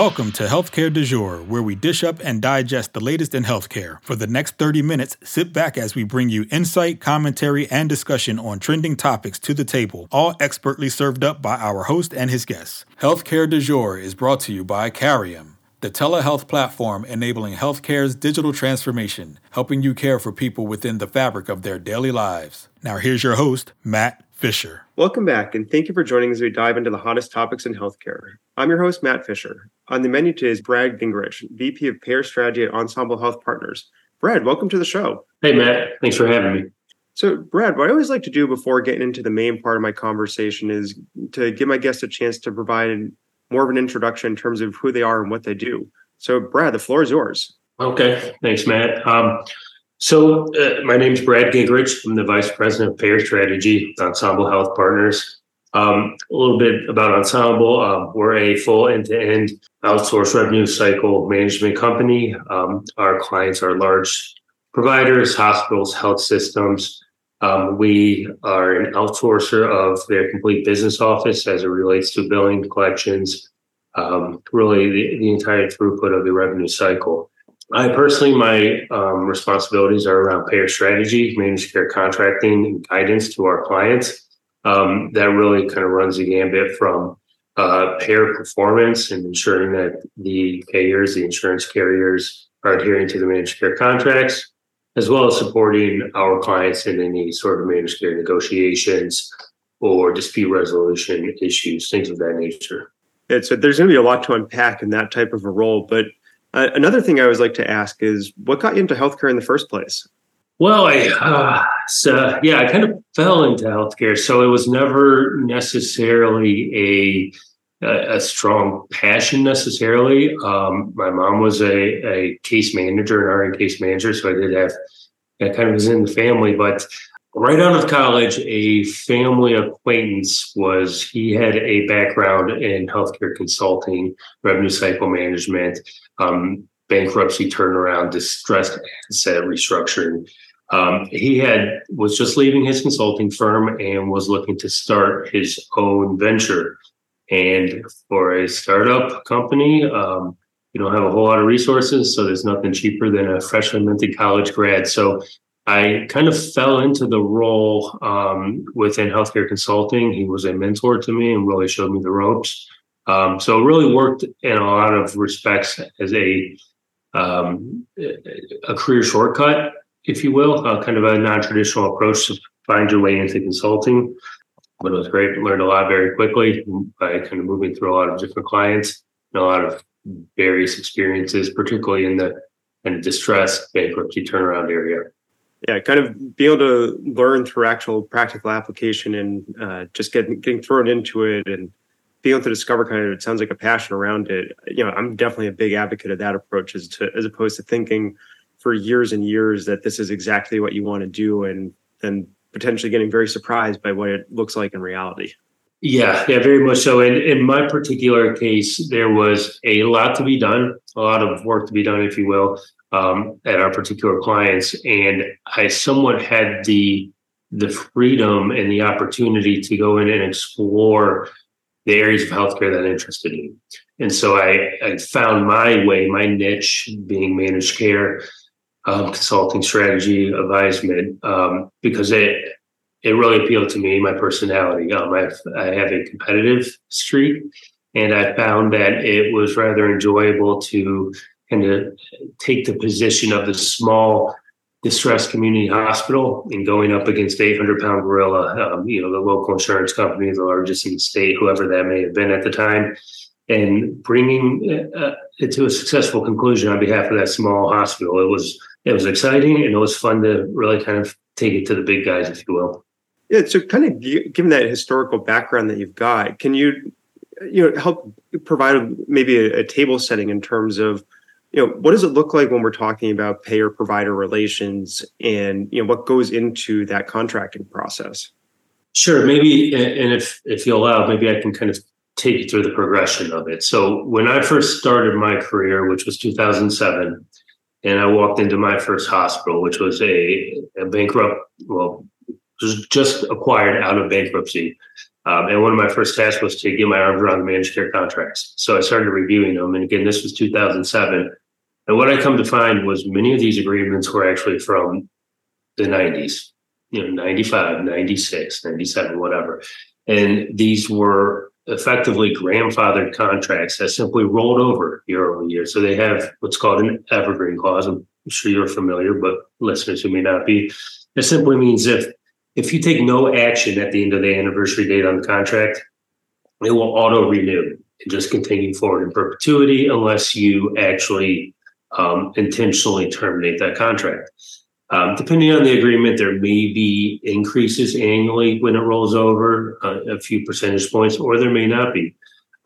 Welcome to Healthcare de Jure, where we dish up and digest the latest in healthcare. For the next 30 minutes, sit back as we bring you insight, commentary, and discussion on trending topics to the table, all expertly served up by our host and his guests. Healthcare de Jure is brought to you by Carium, the telehealth platform enabling healthcare's digital transformation, helping you care for people within the fabric of their daily lives. Now, here's your host, Matt Fisher. Welcome back, and thank you for joining us as we dive into the hottest topics in healthcare. I'm your host, Matt Fisher. On the menu today is Brad Gingerich, VP of Payer Strategy at Ensemble Health Partners. Brad, welcome to the show. Hey, Matt. Thanks for having me. So, Brad, what I always like to do before getting into the main part of my conversation is to give my guests a chance to provide more of an introduction in terms of who they are and what they do. So, Brad, the floor is yours. Okay. Thanks, Matt. Um, so, uh, my name is Brad Gingerich. I'm the Vice President of Payer Strategy at Ensemble Health Partners. Um, a little bit about Ensemble. Um, we're a full end to end outsourced revenue cycle management company. Um, our clients are large providers, hospitals, health systems. Um, we are an outsourcer of their complete business office as it relates to billing, collections, um, really the, the entire throughput of the revenue cycle. I personally, my um, responsibilities are around payer strategy, managed care contracting, and guidance to our clients. Um, that really kind of runs the gambit from uh, payer performance and ensuring that the payers, the insurance carriers, are adhering to the managed care contracts, as well as supporting our clients in any sort of managed care negotiations or dispute resolution issues, things of that nature. Yeah, so there's going to be a lot to unpack in that type of a role, but uh, another thing I always like to ask is what got you into healthcare in the first place? Well, I uh, so yeah, I kind of fell into healthcare, so it was never necessarily a a, a strong passion necessarily. Um, my mom was a, a case manager, an RN case manager, so I did have that kind of was in the family. But right out of college, a family acquaintance was he had a background in healthcare consulting, revenue cycle management, um, bankruptcy turnaround, distressed asset restructuring. Um, he had was just leaving his consulting firm and was looking to start his own venture. And for a startup company, um, you don't have a whole lot of resources, so there's nothing cheaper than a freshly minted college grad. So I kind of fell into the role um, within healthcare consulting. He was a mentor to me and really showed me the ropes. Um, so it really worked in a lot of respects as a um, a career shortcut, if you will, uh, kind of a non-traditional approach to find your way into consulting. But it was great. Learned a lot very quickly by kind of moving through a lot of different clients and a lot of various experiences, particularly in the kind of distressed bankruptcy turnaround area yeah, kind of be able to learn through actual practical application and uh, just getting getting thrown into it and being able to discover kind of it sounds like a passion around it. You know, I'm definitely a big advocate of that approach as to as opposed to thinking for years and years that this is exactly what you want to do and then potentially getting very surprised by what it looks like in reality. Yeah, yeah, very much so. And in my particular case, there was a lot to be done, a lot of work to be done, if you will um, at our particular clients, and I somewhat had the the freedom and the opportunity to go in and explore the areas of healthcare that interested me. And so I, I found my way, my niche being managed care, um, consulting strategy, advisement, um, because it it really appealed to me, my personality. Um, I, I have a competitive streak, and I found that it was rather enjoyable to kind of take the position of the small distressed community hospital and going up against 800 pound gorilla, um, you know, the local insurance company, the largest in the state, whoever that may have been at the time, and bringing uh, it to a successful conclusion on behalf of that small hospital. It was it was exciting and it was fun to really kind of take it to the big guys, if you will. Yeah. So, kind of given that historical background that you've got, can you you know help provide maybe a, a table setting in terms of you know what does it look like when we're talking about payer provider relations and you know what goes into that contracting process sure maybe and if if you allow maybe i can kind of take you through the progression of it so when i first started my career which was 2007 and i walked into my first hospital which was a, a bankrupt well just acquired out of bankruptcy Um, and one of my first tasks was to get my arms around the managed care contracts. So I started reviewing them. And again, this was 2007. And what I come to find was many of these agreements were actually from the 90s, you know, 95, 96, 97, whatever. And these were effectively grandfathered contracts that simply rolled over year over year. So they have what's called an evergreen clause. I'm sure you're familiar, but listeners who may not be, it simply means if if you take no action at the end of the anniversary date on the contract, it will auto renew and just continue forward in perpetuity unless you actually um, intentionally terminate that contract. Um, depending on the agreement, there may be increases annually when it rolls over uh, a few percentage points, or there may not be.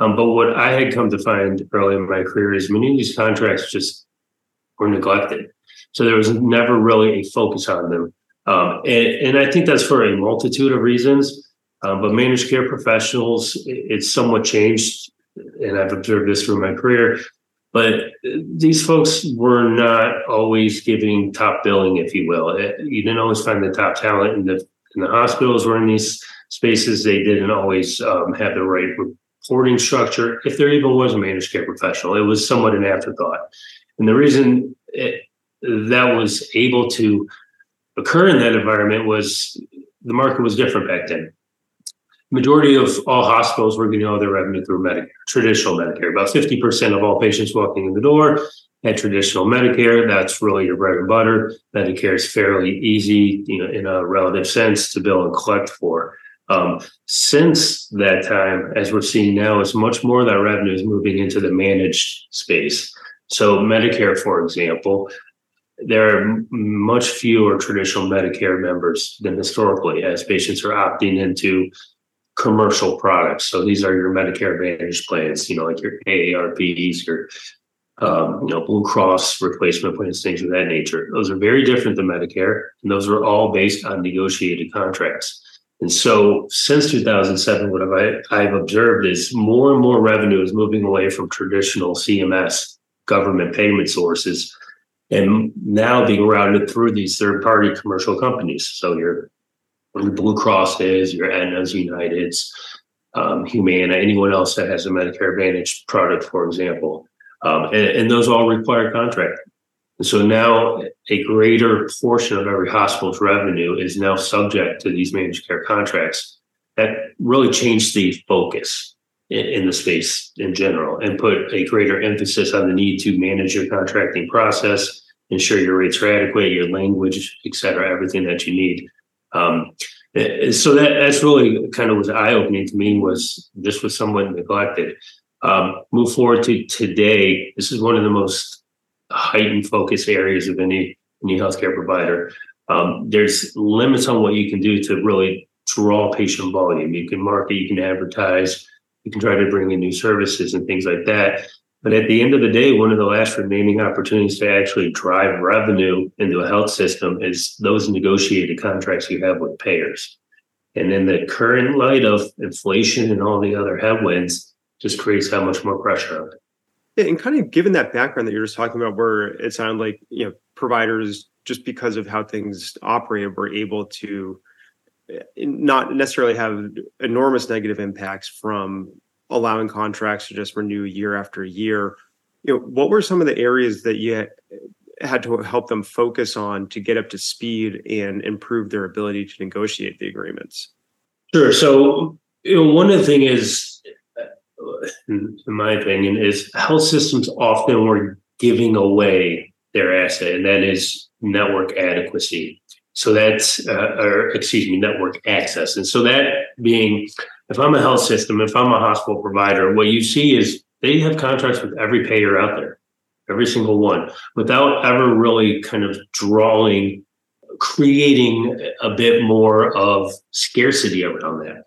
Um, but what I had come to find early in my career is many of these contracts just were neglected. So there was never really a focus on them. Um, and, and, I think that's for a multitude of reasons. Um, but managed care professionals, it's somewhat changed. And I've observed this through my career. But these folks were not always giving top billing, if you will. Uh, you didn't always find the top talent in the in the hospitals or in these spaces. They didn't always um, have the right reporting structure. If there even was a managed care professional, it was somewhat an afterthought. And the reason it, that was able to occur in that environment was the market was different back then majority of all hospitals were getting all their revenue through Medicare, traditional Medicare. About 50% of all patients walking in the door had traditional Medicare. That's really your bread and butter. Medicare is fairly easy, you know, in a relative sense to bill and collect for. Um, since that time, as we're seeing now, is much more of that revenue is moving into the managed space. So Medicare, for example, there are much fewer traditional Medicare members than historically, as patients are opting into commercial products. So these are your Medicare Advantage plans, you know, like your AARPs, your um, you know, Blue Cross replacement plans, things of that nature. Those are very different than Medicare, and those are all based on negotiated contracts. And so, since 2007, what I, I've observed is more and more revenue is moving away from traditional CMS government payment sources and now being routed through these third party commercial companies. So, your your Blue Cross is, your Aetna's, United's, um, Humana, anyone else that has a Medicare Advantage product, for example. Um, and, and, those all require contract. And so now a greater portion of every hospital's revenue is now subject to these managed care contracts. That really changed the focus in, in the space in general and put a greater emphasis on the need to manage your contracting process, ensure your rates are adequate, your language, et cetera, everything that you need. Um, so that that's really kind of was eye opening to me was this was somewhat neglected. Um, move forward to today. This is one of the most heightened focus areas of any any healthcare provider. Um, there's limits on what you can do to really draw patient volume. You can market, you can advertise, you can try to bring in new services and things like that. But at the end of the day, one of the last remaining opportunities to actually drive revenue into a health system is those negotiated contracts you have with payers. And in the current light of inflation and all the other headwinds, just creates that much more pressure on it. Yeah, and kind of given that background that you're just talking about, where it sounded like you know providers just because of how things operate were able to eh, not necessarily have enormous negative impacts from allowing contracts to just renew year after year. You know, what were some of the areas that you had to help them focus on to get up to speed and improve their ability to negotiate the agreements? Sure. So, you know, one of the thing is, in my opinion, is health systems often were giving away their asset, and that is network adequacy. So that's, uh, or excuse me, network access. And so that being if I'm a health system, if I'm a hospital provider, what you see is they have contracts with every payer out there, every single one, without ever really kind of drawing, creating a bit more of scarcity around that.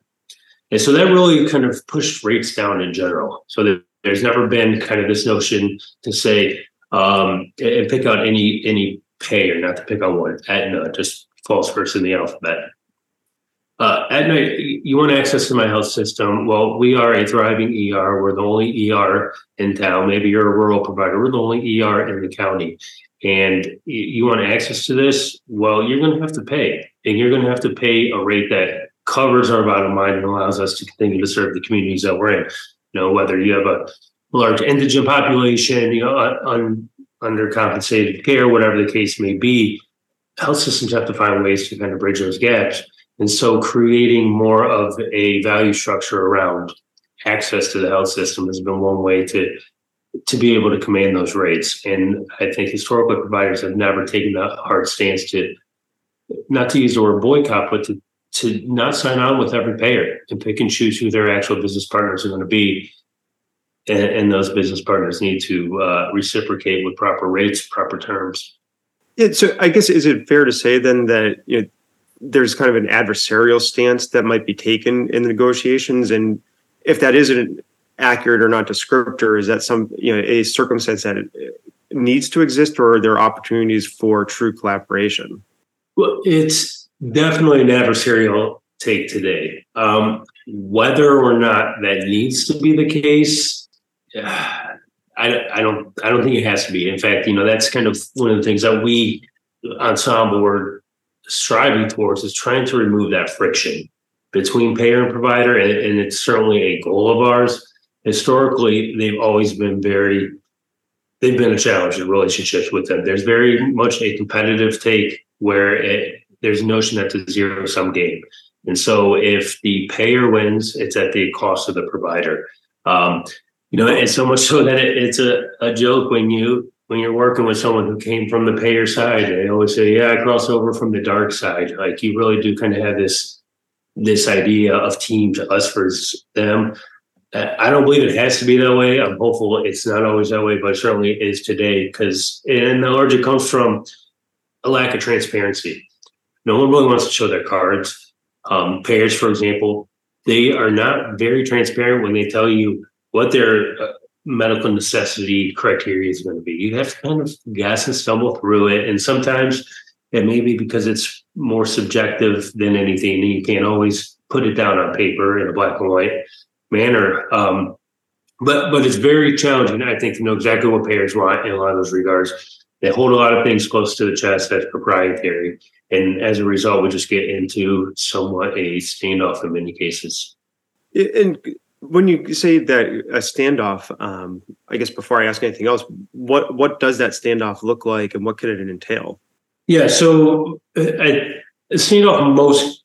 And so that really kind of pushed rates down in general. So that there's never been kind of this notion to say um, and pick out any any payer, not to pick on one, Aetna, just falls first in the alphabet. Uh, night, you want access to my health system. Well, we are a thriving ER. We're the only ER in town. Maybe you're a rural provider. We're the only ER in the county. And you want access to this? Well, you're going to have to pay. And you're going to have to pay a rate that covers our bottom line and allows us to continue to serve the communities that we're in. You know, whether you have a large indigent population, you know, un, undercompensated care, whatever the case may be, health systems have to find ways to kind of bridge those gaps. And so creating more of a value structure around access to the health system has been one way to to be able to command those rates. And I think historically providers have never taken a hard stance to not to use the word boycott, but to to not sign on with every payer and pick and choose who their actual business partners are going to be. And, and those business partners need to uh, reciprocate with proper rates, proper terms. Yeah, so I guess is it fair to say then that you know there's kind of an adversarial stance that might be taken in the negotiations, and if that isn't accurate or not descriptor, is that some you know a circumstance that needs to exist, or are there opportunities for true collaboration? Well, it's definitely an adversarial take today. Um, whether or not that needs to be the case, I, I don't I don't think it has to be. In fact, you know that's kind of one of the things that we ensemble were striving towards is trying to remove that friction between payer and provider, and, and it's certainly a goal of ours. Historically, they've always been very they've been a challenge in relationships with them. There's very much a competitive take where it, there's a notion that it's a zero sum game. And so if the payer wins, it's at the cost of the provider. Um, you know, it's so much so that it, it's a, a joke when you when you're working with someone who came from the payer side. They always say, "Yeah, I cross over from the dark side." Like you really do kind of have this this idea of team to us versus them. I don't believe it has to be that way. I'm hopeful it's not always that way, but certainly is today because, and the large it comes from a lack of transparency. No one really wants to show their cards. Um, payers, for example, they are not very transparent when they tell you what their uh, medical necessity criteria is going to be. You have to kind of guess and stumble through it. And sometimes it may be because it's more subjective than anything. And you can't always put it down on paper in a black and white manner. Um, but but it's very challenging, I think, to know exactly what payers want in a lot of those regards. They hold a lot of things close to the chest that's proprietary. And as a result, we just get into somewhat a standoff in many cases. And when you say that a standoff, um, I guess before I ask anything else, what what does that standoff look like, and what could it entail? Yeah, so uh, a standoff most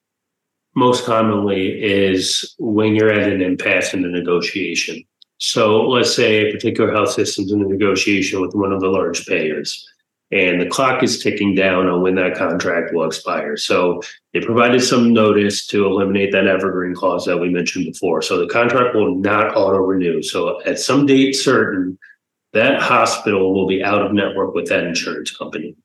most commonly is when you're at an impasse in the negotiation. So let's say a particular health system's in a negotiation with one of the large payers and the clock is ticking down on when that contract will expire. So they provided some notice to eliminate that evergreen clause that we mentioned before. So the contract will not auto renew. So at some date certain, that hospital will be out of network with that insurance company.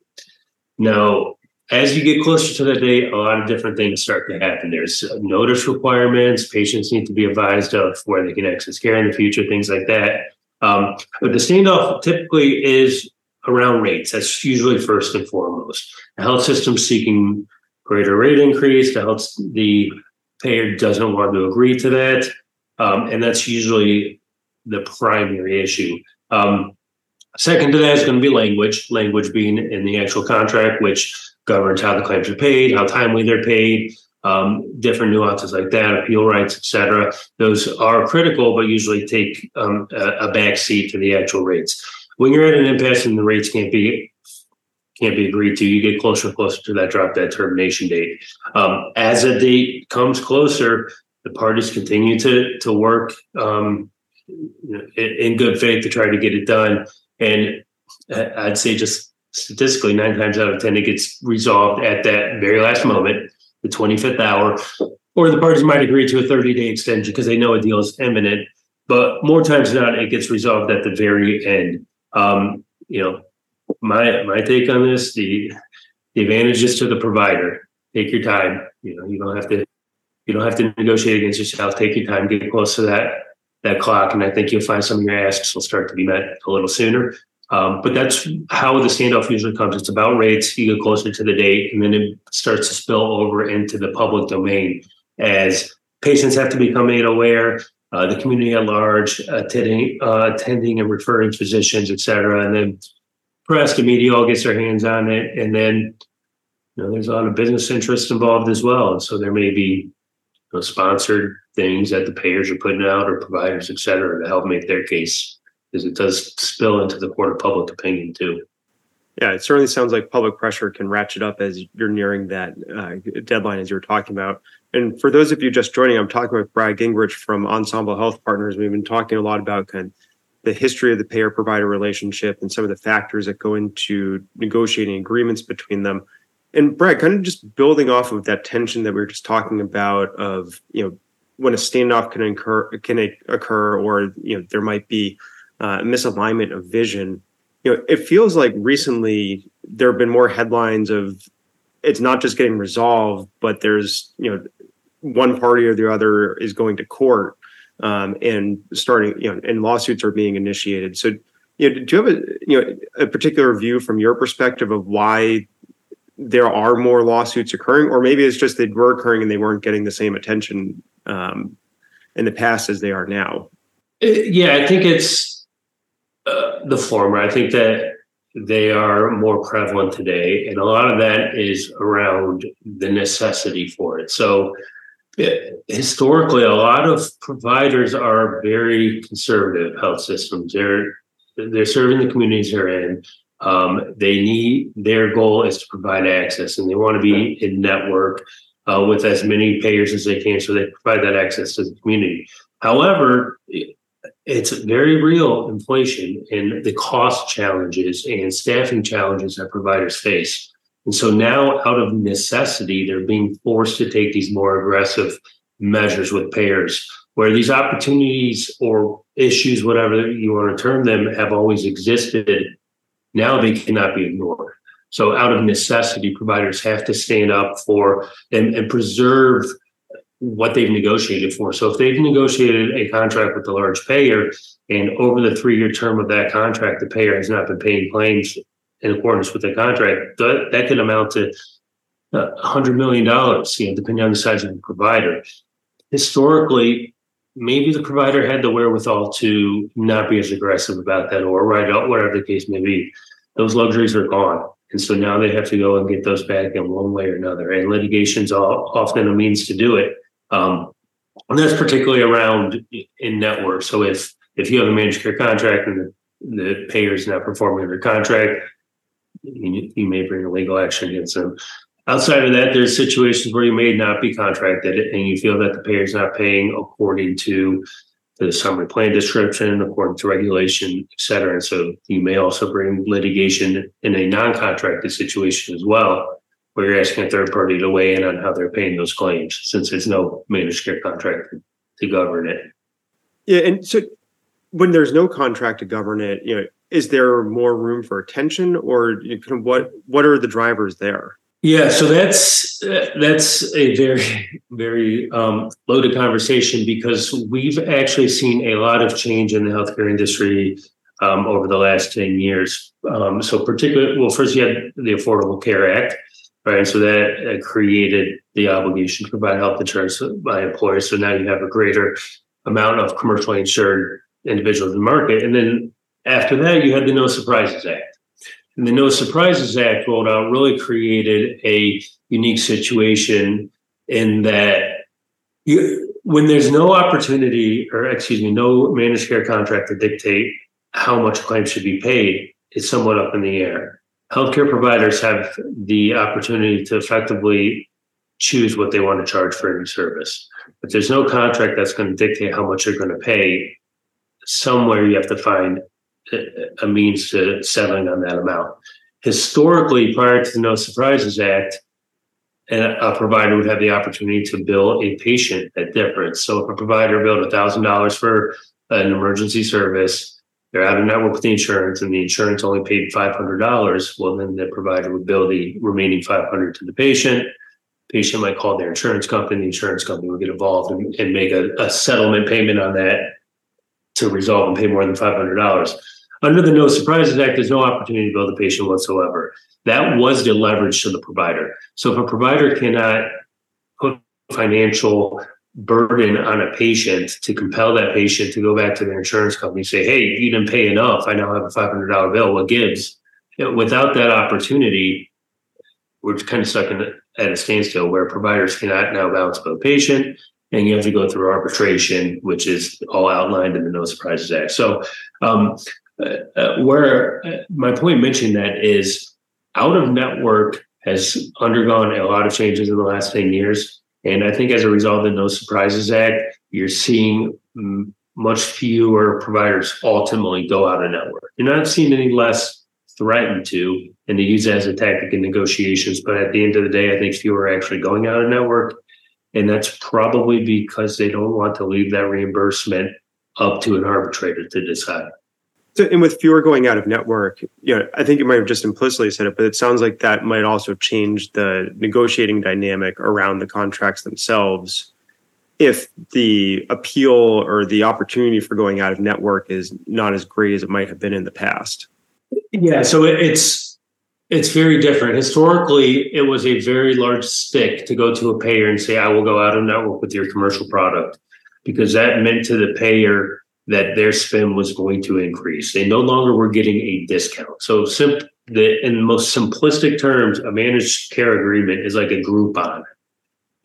Now, as you get closer to that date, a lot of different things start to happen. There's notice requirements. Patients need to be advised of where they can access care in the future, things like that. Um, but the standoff typically is around rates. That's usually first and foremost. The health system seeking greater rate increase. The health the payer doesn't want to agree to that, um, and that's usually the primary issue. Um, second to that is going to be language. Language being in the actual contract, which governs how the claims are paid, how timely they're paid. Um, different nuances like that, appeal rights, etc. Those are critical, but usually take um, a, a back seat to the actual rates when you're at an impasse and the rates can't be can't be agreed to, you get closer and closer to that drop dead termination date. Um, as a date comes closer, the parties continue to to work um, in, in good faith to try to get it done. And I'd say just statistically, nine times out of ten, it gets resolved at that very last moment, the 25th hour, or the parties might agree to a 30 day extension because they know a deal is imminent. But more times than not, it gets resolved at the very end. Um, you know, my my take on this, the the advantages to the provider. Take your time. You know, you don't have to you don't have to negotiate against yourself. Take your time, get close to that that clock, and I think you'll find some of your asks will start to be met a little sooner. Um, but that's how the standoff usually comes. It's about rates. You get closer to the date, and then it starts to spill over into the public domain as patients have to become made aware uh, the community at large, attending, uh, attending and referring physicians, et cetera. And then press, the media all gets their hands on it. And then, you know, there's a lot of business interest involved as well. And so there may be you know, sponsored things that the payers are putting out or providers, et cetera, to help make their case because it does spill into the court of public opinion too. Yeah, it certainly sounds like public pressure can ratchet up as you're nearing that uh, deadline, as you were talking about. And for those of you just joining, I'm talking with Brad Gingerich from Ensemble Health Partners. We've been talking a lot about kind of the history of the payer provider relationship and some of the factors that go into negotiating agreements between them. And Brad, kind of just building off of that tension that we were just talking about of, you know, when a standoff can occur, can occur, or, you know, there might be uh, misalignment of vision. You know, it feels like recently there have been more headlines of it's not just getting resolved, but there's, you know, one party or the other is going to court um, and starting, you know, and lawsuits are being initiated. So, you know, do you have a, you know, a particular view from your perspective of why there are more lawsuits occurring, or maybe it's just they were occurring and they weren't getting the same attention um, in the past as they are now? Uh, yeah, I think it's uh, the former. I think that they are more prevalent today, and a lot of that is around the necessity for it. So historically, a lot of providers are very conservative health systems. They're they're serving the communities they're in. Um, they need their goal is to provide access, and they want to be in network uh, with as many payers as they can, so they provide that access to the community. However, it's very real inflation and the cost challenges and staffing challenges that providers face. And so now, out of necessity, they're being forced to take these more aggressive measures with payers, where these opportunities or issues, whatever you want to term them, have always existed. Now they cannot be ignored. So, out of necessity, providers have to stand up for and, and preserve what they've negotiated for. So, if they've negotiated a contract with a large payer, and over the three year term of that contract, the payer has not been paying claims in accordance with the contract, that, that could amount to uh, a hundred million you know, depending on the size of the provider. Historically, maybe the provider had the wherewithal to not be as aggressive about that or write out whatever the case may be. Those luxuries are gone. And so now they have to go and get those back in one way or another. And litigation's all, often a means to do it. Um, and that's particularly around in network. So if if you have a managed care contract and the, the payer is not performing their contract, you, may bring a legal action against them. Outside of that, there's situations where you may not be contracted and you feel that the payer is not paying according to the summary plan description, according to regulation, et cetera. And so you may also bring litigation in a non-contracted situation as well, where you're asking a third party to weigh in on how they're paying those claims, since there's no managed care contract to govern it. Yeah, and so when there's no contract to govern it, you know, is there more room for attention, or what what are the drivers there? Yeah, so that's that's a very very um, loaded conversation because we've actually seen a lot of change in the healthcare industry um, over the last ten years. Um, so particularly, well, first you had the Affordable Care Act, right? And so that uh, created the obligation to provide health insurance by employers. So now you have a greater amount of commercially insured individuals in the market, and then after that, you had the No Surprises Act. And the No Surprises Act rolled out really created a unique situation in that you, when there's no opportunity, or excuse me, no managed care contract to dictate how much claims should be paid, it's somewhat up in the air. Healthcare providers have the opportunity to effectively choose what they want to charge for any service. But there's no contract that's going to dictate how much you're going to pay. Somewhere you have to find a means to settling on that amount. Historically, prior to the No Surprises Act, a provider would have the opportunity to bill a patient at difference. So if a provider billed $1,000 for an emergency service, they're out of network with the insurance and the insurance only paid $500, well, then the provider would bill the remaining 500 to the patient. Patient might call their insurance company, the insurance company would get involved and, and make a, a settlement payment on that to resolve and pay more than $500. Under the No Surprises Act, there's no opportunity to bill the patient whatsoever. That was the leverage to the provider. So if a provider cannot put financial burden on a patient to compel that patient to go back to their insurance company and say, hey, you didn't pay enough. I now have a $500 bill. What gives? You know, without that opportunity, we're kind of stuck in, at a standstill where providers cannot now balance bill the patient. And you have to go through arbitration, which is all outlined in the No Surprises Act. So, um, uh, uh, where uh, my point mentioning that is out of network has undergone a lot of changes in the last 10 years. And I think as a result of the No Surprises Act, you're seeing much fewer providers ultimately go out of network. You're not seeing any less threatened to, and they use it as a tactic in negotiations. But at the end of the day, I think fewer are actually going out of network. And that's probably because they don't want to leave that reimbursement up to an arbitrator to decide. So, and with fewer going out of network, you know, I think you might have just implicitly said it, but it sounds like that might also change the negotiating dynamic around the contracts themselves. If the appeal or the opportunity for going out of network is not as great as it might have been in the past. Yeah, so it's it's very different. Historically, it was a very large stick to go to a payer and say, "I will go out of network with your commercial product," because that meant to the payer that their spend was going to increase. They no longer were getting a discount. So, the, in the most simplistic terms, a managed care agreement is like a Groupon.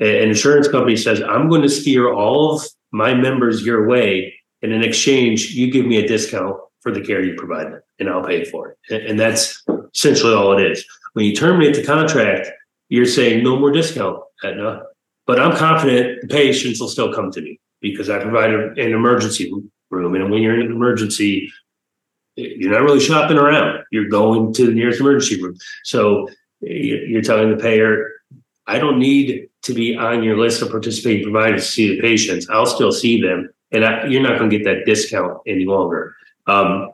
An insurance company says, I'm going to steer all of my members your way. And in exchange, you give me a discount for the care you provide them, and I'll pay for it. And that's essentially all it is. When you terminate the contract, you're saying no more discount, Aetna, but I'm confident the patients will still come to me because I provide an emergency room. And when you're in an emergency, you're not really shopping around. You're going to the nearest emergency room. So you're telling the payer, I don't need to be on your list of participating providers to see the patients. I'll still see them, and I, you're not going to get that discount any longer. Um,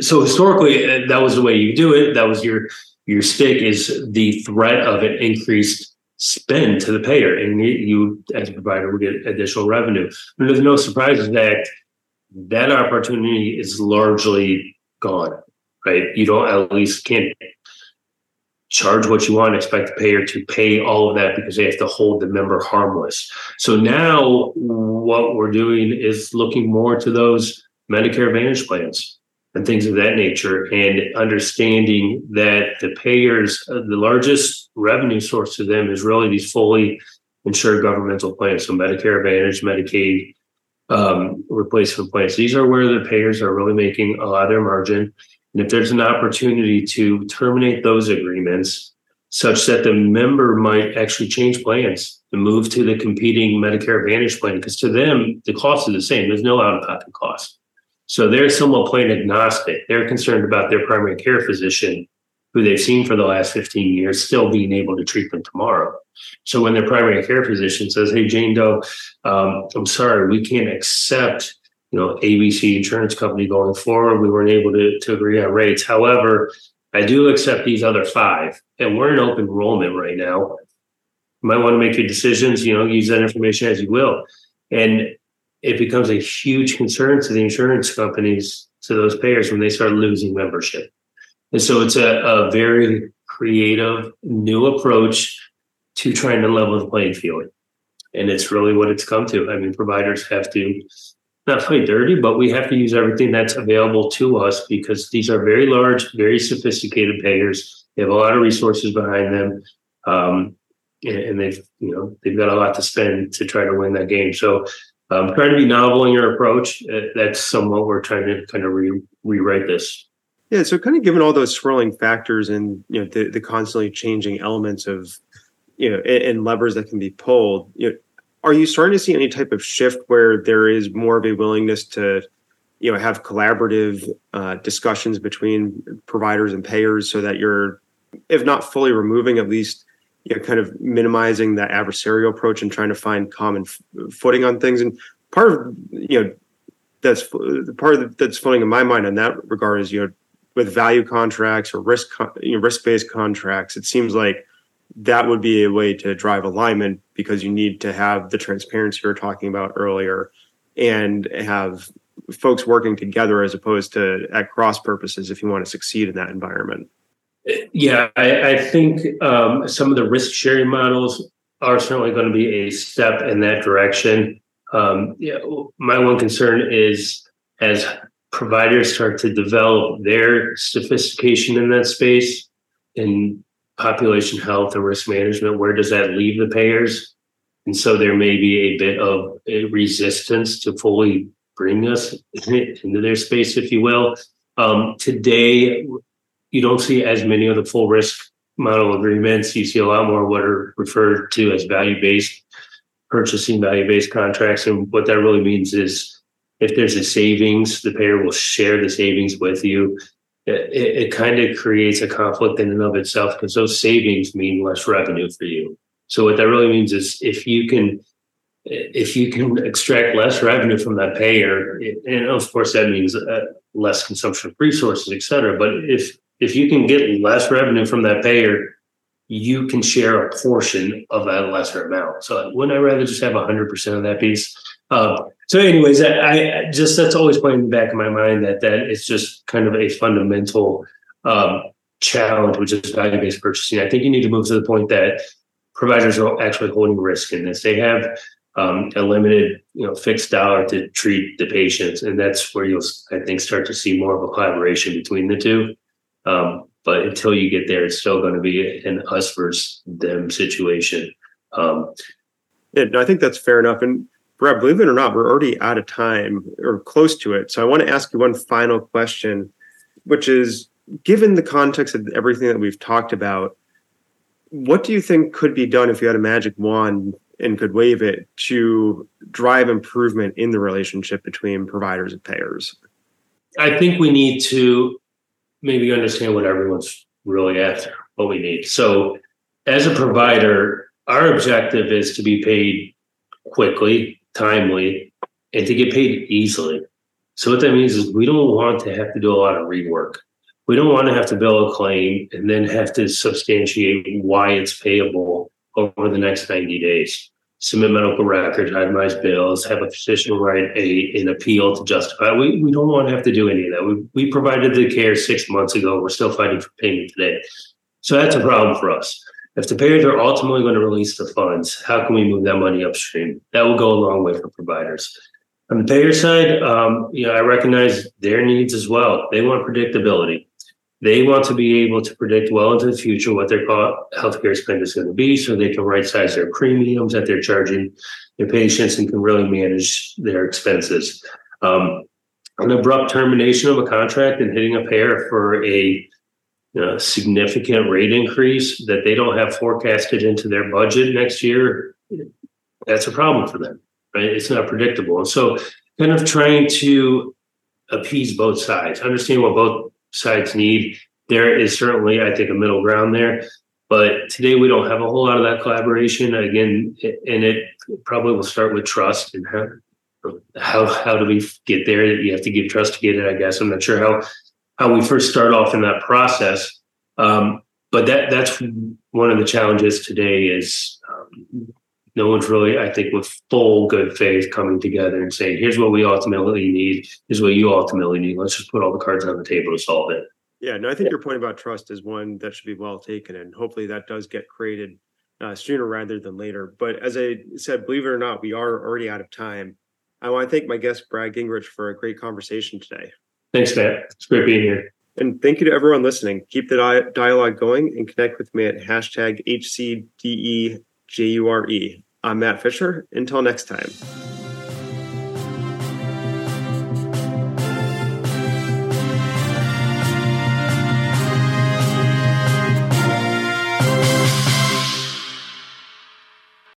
so historically, uh, that was the way you do it. That was your your stick is the threat of an increased spend to the payer, and you, as a provider will get additional revenue. Under the No Surprises Act, that opportunity is largely gone, right? You don't at least can't charge what you want, expect the payer to pay all of that because they have to hold the member harmless. So now what we're doing is looking more to those Medicare Advantage plans and things of that nature and understanding that the payers, uh, the largest revenue source to them is really these fully insured governmental plans. So Medicare Advantage, Medicaid, um, replacement plans. These are where the payers are really making a lot of their margin. And if there's an opportunity to terminate those agreements such that the member might actually change plans and move to the competing Medicare Advantage plan, because to them, the cost is the same. There's no out of pocket cost. So they're somewhat plan agnostic. They're concerned about their primary care physician who they've seen for the last 15 years still being able to treat them tomorrow. So when their primary care physician says, "Hey, Jane Doe, um, I'm sorry, we can't accept." You know, ABC insurance company going forward. We weren't able to, to agree on rates. However, I do accept these other five, and we're in open enrollment right now. You might want to make your decisions. You know, use that information as you will, and it becomes a huge concern to the insurance companies, to those payers when they start losing membership. And so it's a, a very creative new approach to trying to level the playing field. And it's really what it's come to. I mean, providers have to not play dirty, but we have to use everything that's available to us because these are very large, very sophisticated payers. They have a lot of resources behind them. Um, and they've, you know, they've got a lot to spend to try to win that game. So um, trying to be novel in your approach. Uh, that's somewhat we're trying to kind of re- rewrite this. Yeah, so kind of given all those swirling factors and you know the, the constantly changing elements of you know and, and levers that can be pulled, you know, are you starting to see any type of shift where there is more of a willingness to you know have collaborative uh, discussions between providers and payers so that you're if not fully removing at least you know kind of minimizing that adversarial approach and trying to find common f- footing on things and part of you know that's the part of that's floating in my mind in that regard is you know with value contracts or risk you know, risk based contracts, it seems like that would be a way to drive alignment because you need to have the transparency you were talking about earlier and have folks working together as opposed to at cross purposes if you want to succeed in that environment. Yeah, I, I think um, some of the risk sharing models are certainly going to be a step in that direction. Um, yeah, my one concern is as providers start to develop their sophistication in that space in population health and risk management, where does that leave the payers? And so there may be a bit of a resistance to fully bring us into their space, if you will. Um, today, you don't see as many of the full risk model agreements. You see a lot more what are referred to as value based purchasing, value based contracts. And what that really means is if there's a savings, the payer will share the savings with you. It, it kind of creates a conflict in and of itself because those savings mean less revenue for you. So what that really means is if you can if you can extract less revenue from that payer, and of course that means uh, less consumption of resources, et cetera. But if if you can get less revenue from that payer, you can share a portion of that lesser amount. So wouldn't I rather just have 100% of that piece? Uh, so, anyways, I, I, just that's always playing in the back of my mind that that it's just kind of a fundamental um, challenge, which is value based purchasing. I think you need to move to the point that providers are actually holding risk in this. They have um, a limited, you know, fixed dollar to treat the patients, and that's where you'll, I think, start to see more of a collaboration between the two. Um, but until you get there, it's still going to be an us versus them situation. Um, yeah, I think that's fair enough. And Brad, believe it or not, we're already out of time or close to it. So I want to ask you one final question, which is given the context of everything that we've talked about, what do you think could be done if you had a magic wand and could wave it to drive improvement in the relationship between providers and payers? I think we need to maybe understand what everyone's really after, what we need. So, as a provider, our objective is to be paid quickly, timely, and to get paid easily. So, what that means is we don't want to have to do a lot of rework. We don't want to have to bill a claim and then have to substantiate why it's payable over the next 90 days submit medical records, itemize bills, have a physician write a an appeal to justify. We we don't want to have to do any of that. We we provided the care six months ago. We're still fighting for payment today. So that's a problem for us. If the payers are ultimately going to release the funds, how can we move that money upstream? That will go a long way for providers. On the payer side, um, you know, I recognize their needs as well. They want predictability. They want to be able to predict well into the future what their healthcare spend is going to be so they can right size their premiums that they're charging their patients and can really manage their expenses. Um, an abrupt termination of a contract and hitting a payer for a know, significant rate increase that they don't have forecasted into their budget next year, that's a problem for them, right? It's not predictable. And so, kind of trying to appease both sides, understand what both sides need. There is certainly, I think, a middle ground there. But today we don't have a whole lot of that collaboration. Again, and it probably will start with trust and how how how do we get there? You have to give trust to get it. I guess I'm not sure how how we first start off in that process. Um, but that that's one of the challenges today is um, no one's really, I think, with full good faith coming together and saying, here's what we ultimately need, here's what you ultimately need. Let's just put all the cards on the table to solve it. Yeah, no, I think your point about trust is one that should be well taken, and hopefully that does get created uh, sooner rather than later. But as I said, believe it or not, we are already out of time. I want to thank my guest, Brad Gingerich, for a great conversation today. Thanks, Matt. It's great being here. And thank you to everyone listening. Keep the di- dialogue going and connect with me at hashtag HCDEJURE. I'm Matt Fisher. Until next time.